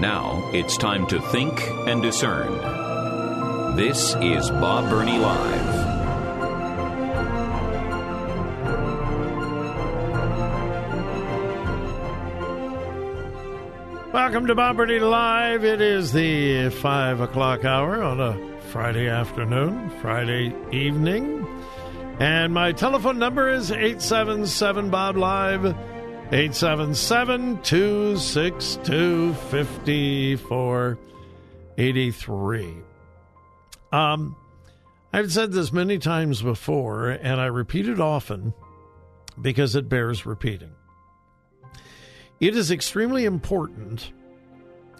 Now it's time to think and discern. This is Bob Burney Live. Welcome to Bob Burney Live. It is the 5 o'clock hour on a Friday afternoon, Friday evening. And my telephone number is 877 Bob Live, 877 262 5483. Um, I've said this many times before, and I repeat it often because it bears repeating. It is extremely important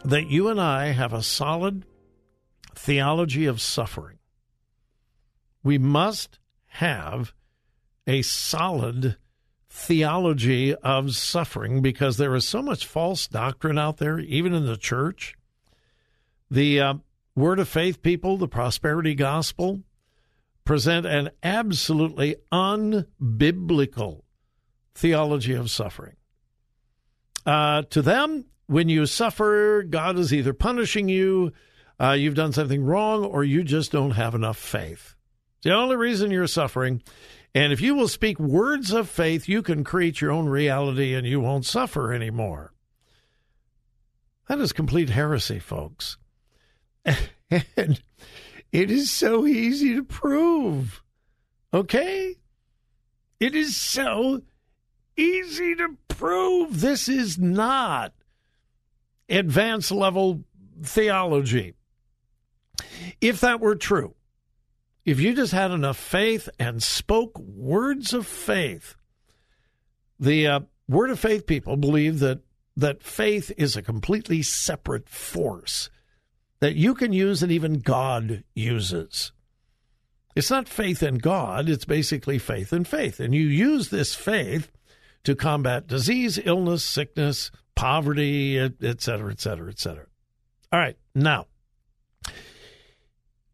that you and I have a solid theology of suffering. We must have a solid theology of suffering because there is so much false doctrine out there, even in the church. The uh, Word of Faith people, the prosperity gospel, present an absolutely unbiblical theology of suffering. Uh, to them, when you suffer, God is either punishing you, uh, you've done something wrong, or you just don't have enough faith. The only reason you're suffering. And if you will speak words of faith, you can create your own reality and you won't suffer anymore. That is complete heresy, folks. And it is so easy to prove. Okay? It is so easy to prove this is not advanced level theology. If that were true, if you just had enough faith and spoke words of faith, the uh, word of faith people believe that that faith is a completely separate force that you can use and even God uses. It's not faith in God, it's basically faith in faith. And you use this faith to combat disease, illness, sickness, poverty, et cetera, et cetera, et cetera. All right, now,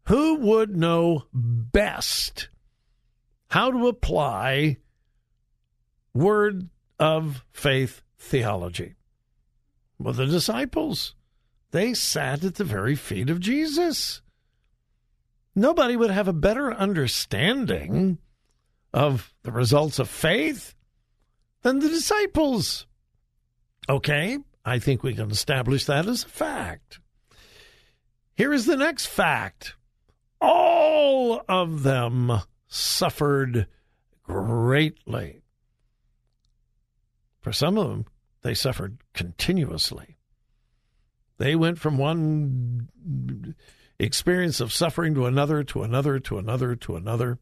who would know best how to apply word of faith theology? Well, the disciples. They sat at the very feet of Jesus. Nobody would have a better understanding of the results of faith than the disciples. Okay, I think we can establish that as a fact. Here is the next fact all of them suffered greatly. For some of them, they suffered continuously. They went from one experience of suffering to another, to another, to another, to another.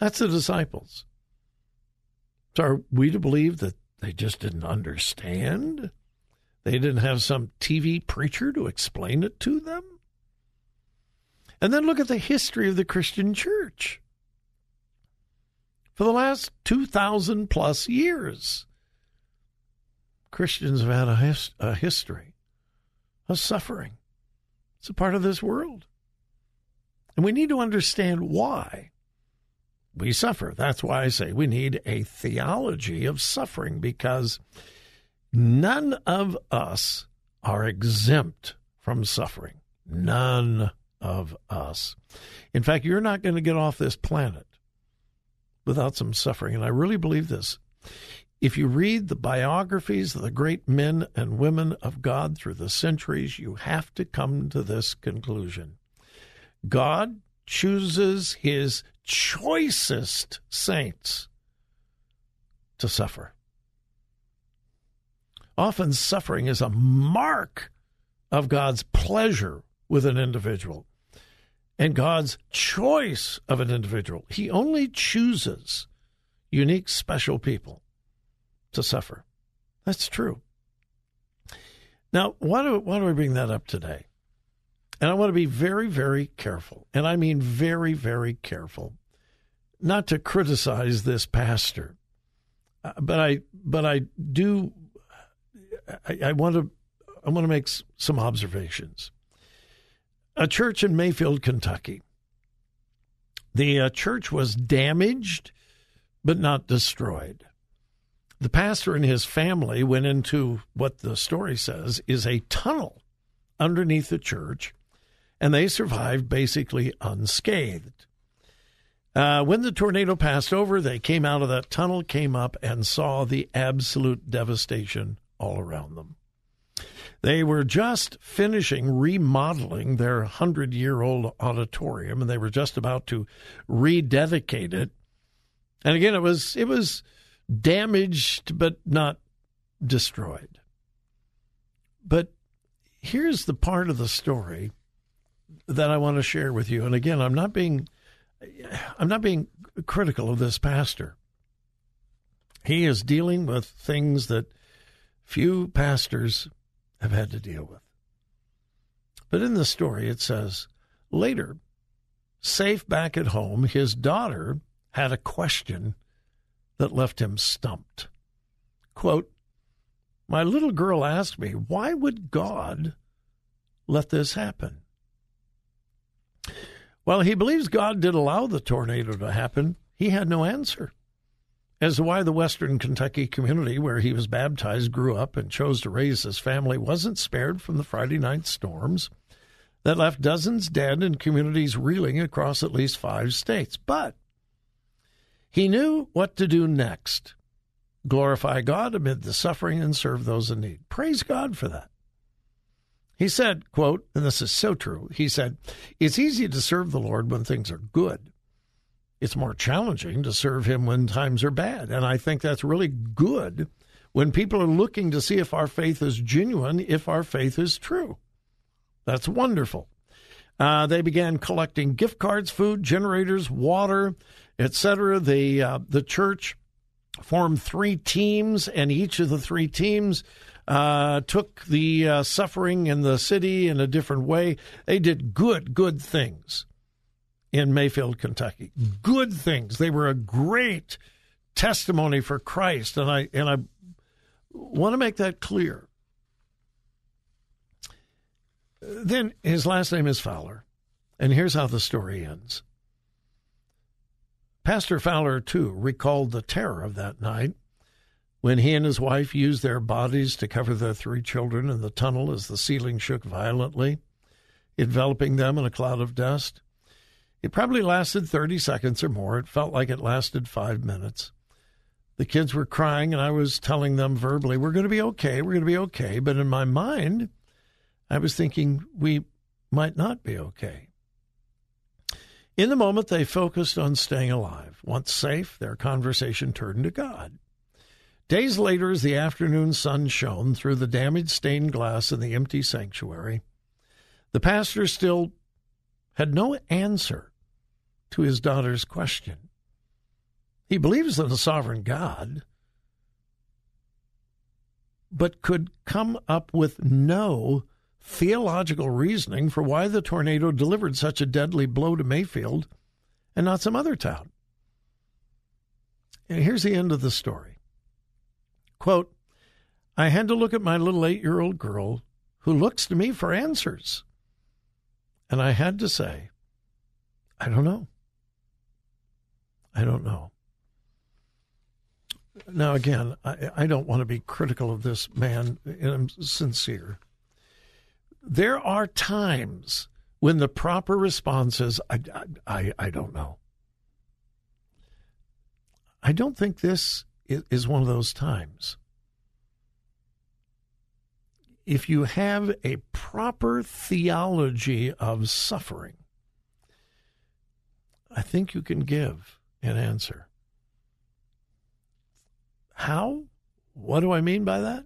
That's the disciples. So are we to believe that they just didn't understand? They didn't have some TV preacher to explain it to them? And then look at the history of the Christian church. For the last 2,000 plus years, Christians have had a, his- a history of suffering. It's a part of this world. And we need to understand why we suffer. That's why I say we need a theology of suffering because none of us are exempt from suffering. None of us. In fact, you're not going to get off this planet without some suffering. And I really believe this. If you read the biographies of the great men and women of God through the centuries, you have to come to this conclusion God chooses his choicest saints to suffer. Often, suffering is a mark of God's pleasure with an individual and God's choice of an individual. He only chooses unique, special people to suffer. That's true. Now, why do, why do I bring that up today? And I want to be very, very careful. And I mean very, very careful not to criticize this pastor. Uh, but I but I do I, I want to I want to make some observations. A church in Mayfield, Kentucky. The uh, church was damaged but not destroyed. The pastor and his family went into what the story says is a tunnel underneath the church, and they survived basically unscathed. Uh, when the tornado passed over, they came out of that tunnel, came up, and saw the absolute devastation all around them. They were just finishing remodeling their 100 year old auditorium, and they were just about to rededicate it. And again, it was, it was damaged, but not destroyed. But here's the part of the story that I want to share with you. And again, I'm not being I'm not being critical of this pastor. He is dealing with things that few pastors have had to deal with. But in the story, it says later, safe back at home, his daughter had a question that left him stumped. Quote, My little girl asked me, why would God let this happen? While he believes God did allow the tornado to happen, he had no answer as to why the Western Kentucky community where he was baptized, grew up, and chose to raise his family wasn't spared from the Friday night storms that left dozens dead and communities reeling across at least five states. But he knew what to do next glorify God amid the suffering and serve those in need. Praise God for that. He said, quote, and this is so true, he said, It's easy to serve the Lord when things are good. It's more challenging to serve him when times are bad. And I think that's really good when people are looking to see if our faith is genuine, if our faith is true. That's wonderful. Uh, they began collecting gift cards, food, generators, water, etc. The uh, the church formed three teams, and each of the three teams uh, took the uh, suffering in the city in a different way. They did good, good things in Mayfield, Kentucky. Good things. They were a great testimony for Christ, and I and I want to make that clear. Then his last name is Fowler, and here's how the story ends. Pastor Fowler, too, recalled the terror of that night when he and his wife used their bodies to cover their three children in the tunnel as the ceiling shook violently, enveloping them in a cloud of dust. It probably lasted 30 seconds or more. It felt like it lasted five minutes. The kids were crying, and I was telling them verbally, We're going to be okay. We're going to be okay. But in my mind, I was thinking we might not be okay. In the moment, they focused on staying alive. Once safe, their conversation turned to God. Days later, as the afternoon sun shone through the damaged stained glass in the empty sanctuary, the pastor still had no answer to his daughter's question. He believes in a sovereign God, but could come up with no theological reasoning for why the tornado delivered such a deadly blow to Mayfield and not some other town. And here's the end of the story. Quote, I had to look at my little eight year old girl who looks to me for answers. And I had to say, I don't know. I don't know. Now, again, I, I don't want to be critical of this man, and I'm sincere. There are times when the proper response is, I, I, I don't know. I don't think this is one of those times. If you have a proper theology of suffering, I think you can give an answer. How? What do I mean by that?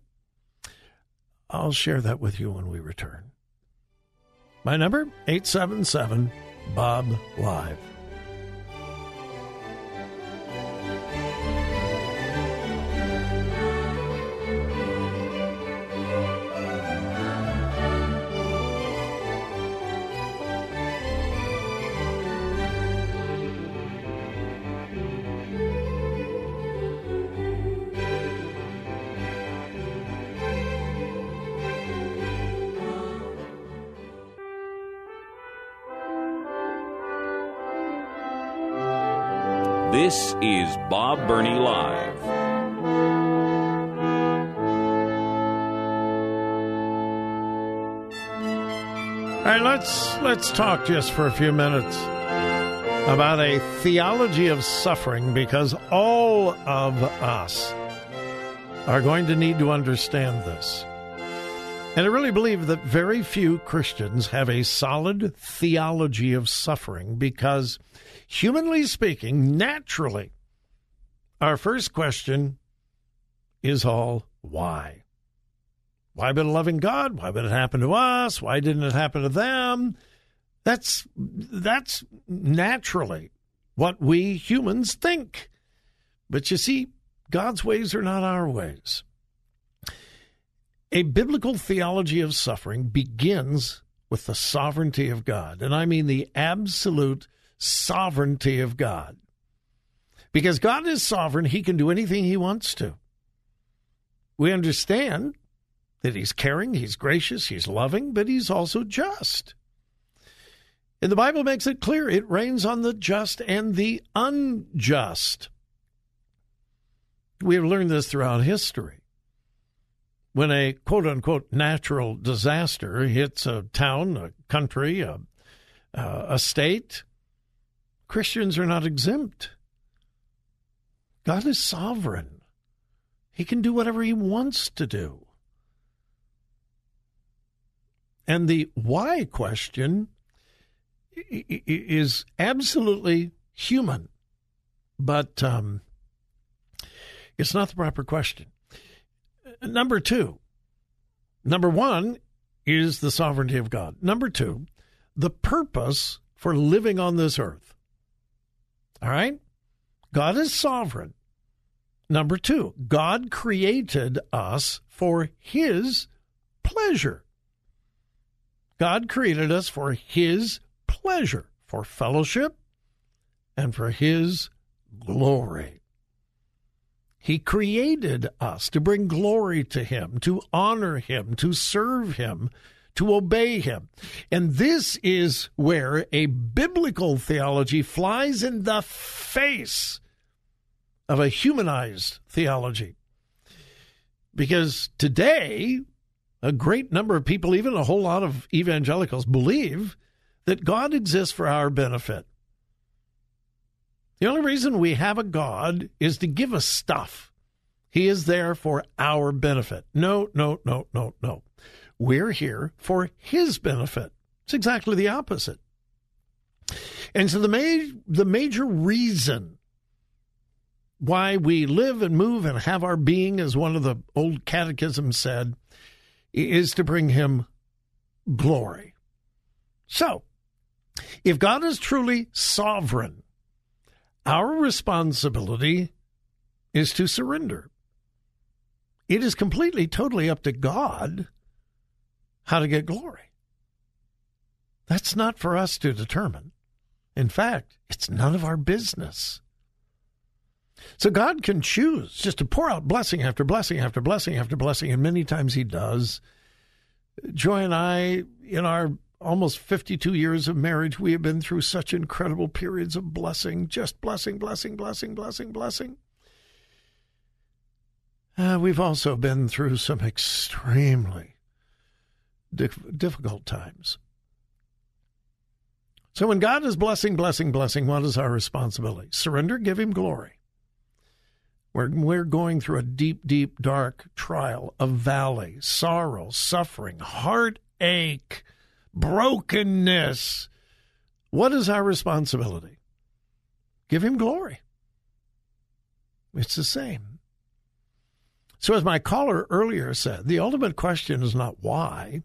I'll share that with you when we return. My number 877 Bob Live. This is Bob Burney Live. All right, let's let's talk just for a few minutes about a theology of suffering because all of us are going to need to understand this. And I really believe that very few Christians have a solid theology of suffering because, humanly speaking, naturally, our first question is all why? Why been a loving God? Why would it happen to us? Why didn't it happen to them? That's that's naturally what we humans think. But you see, God's ways are not our ways. A biblical theology of suffering begins with the sovereignty of God, and I mean the absolute sovereignty of God. Because God is sovereign, he can do anything he wants to. We understand that he's caring, he's gracious, he's loving, but he's also just. And the Bible makes it clear it rains on the just and the unjust. We have learned this throughout history. When a quote unquote natural disaster hits a town, a country, a, a state, Christians are not exempt. God is sovereign. He can do whatever he wants to do. And the why question is absolutely human, but um, it's not the proper question. Number two, number one is the sovereignty of God. Number two, the purpose for living on this earth. All right? God is sovereign. Number two, God created us for his pleasure. God created us for His pleasure, for fellowship, and for His glory. He created us to bring glory to Him, to honor Him, to serve Him, to obey Him. And this is where a biblical theology flies in the face of a humanized theology. Because today, a great number of people, even a whole lot of evangelicals, believe that God exists for our benefit. The only reason we have a God is to give us stuff. He is there for our benefit. No, no, no, no, no. We're here for His benefit. It's exactly the opposite. And so the, ma- the major reason why we live and move and have our being, as one of the old catechisms said, is to bring him glory. So, if God is truly sovereign, our responsibility is to surrender. It is completely, totally up to God how to get glory. That's not for us to determine. In fact, it's none of our business. So God can choose just to pour out blessing after blessing after blessing after blessing, and many times He does. Joy and I, in our almost 52 years of marriage, we have been through such incredible periods of blessing, just blessing, blessing, blessing, blessing, blessing. Uh, we've also been through some extremely difficult times. So when God is blessing, blessing, blessing, what is our responsibility? Surrender, give Him glory. We're, we're going through a deep, deep, dark trial, a valley, sorrow, suffering, heartache, brokenness. What is our responsibility? Give him glory. It's the same. So, as my caller earlier said, the ultimate question is not why,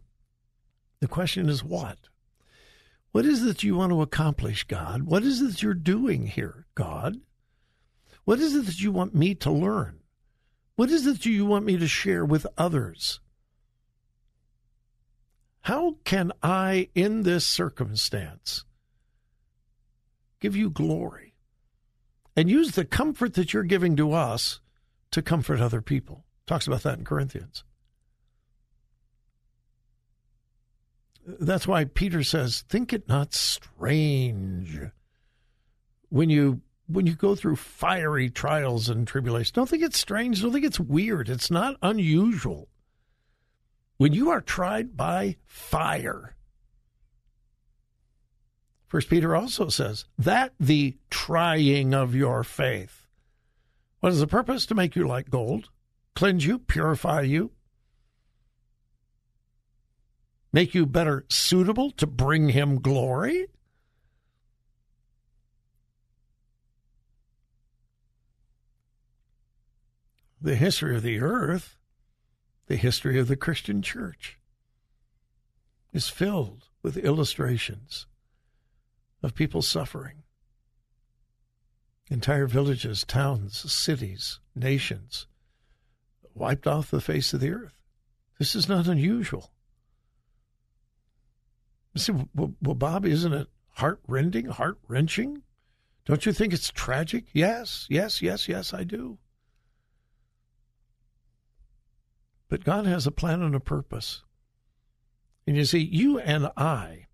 the question is what. What is it that you want to accomplish, God? What is it that you're doing here, God? What is it that you want me to learn? What is it that you want me to share with others? How can I, in this circumstance, give you glory and use the comfort that you're giving to us to comfort other people? Talks about that in Corinthians. That's why Peter says, Think it not strange when you when you go through fiery trials and tribulations. Don't think it's strange. Don't think it's weird. It's not unusual. When you are tried by fire, First Peter also says that the trying of your faith. What is the purpose? To make you like gold, cleanse you, purify you, make you better suitable to bring him glory. The history of the earth, the history of the Christian church, is filled with illustrations of people suffering. Entire villages, towns, cities, nations wiped off the face of the earth. This is not unusual. See, well, well Bob, isn't it heart rending, heart wrenching? Don't you think it's tragic? Yes, yes, yes, yes, I do. But God has a plan and a purpose. And you see, you and I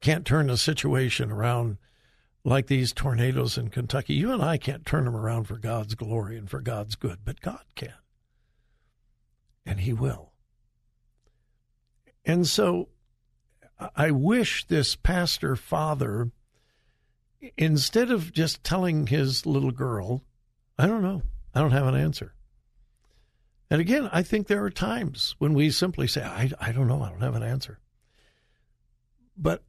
can't turn the situation around like these tornadoes in Kentucky. You and I can't turn them around for God's glory and for God's good, but God can. And He will. And so I wish this pastor Fowler, instead of just telling his little girl, I don't know, I don't have an answer. And again, I think there are times when we simply say, I, I don't know, I don't have an answer. But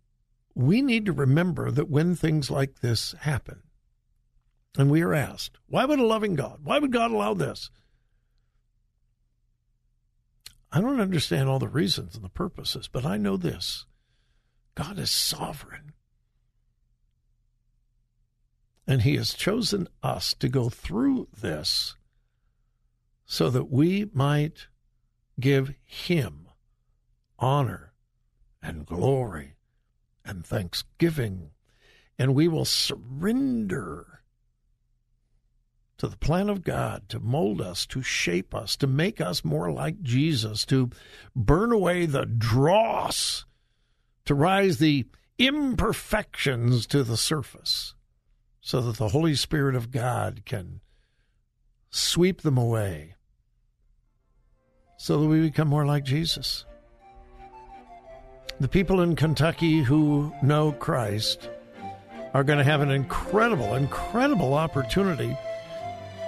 we need to remember that when things like this happen, and we are asked, why would a loving God, why would God allow this? I don't understand all the reasons and the purposes, but I know this God is sovereign. And He has chosen us to go through this so that we might give Him honor and glory and thanksgiving, and we will surrender to the plan of God to mold us, to shape us, to make us more like Jesus, to burn away the dross, to rise the imperfections to the surface, so that the Holy Spirit of God can sweep them away, so that we become more like Jesus. The people in Kentucky who know Christ are going to have an incredible, incredible opportunity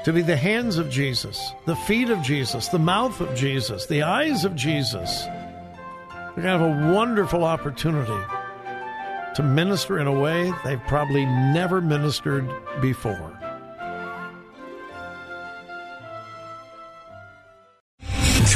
to be the hands of Jesus, the feet of Jesus, the mouth of Jesus, the eyes of Jesus. They're going to have a wonderful opportunity to minister in a way they've probably never ministered before.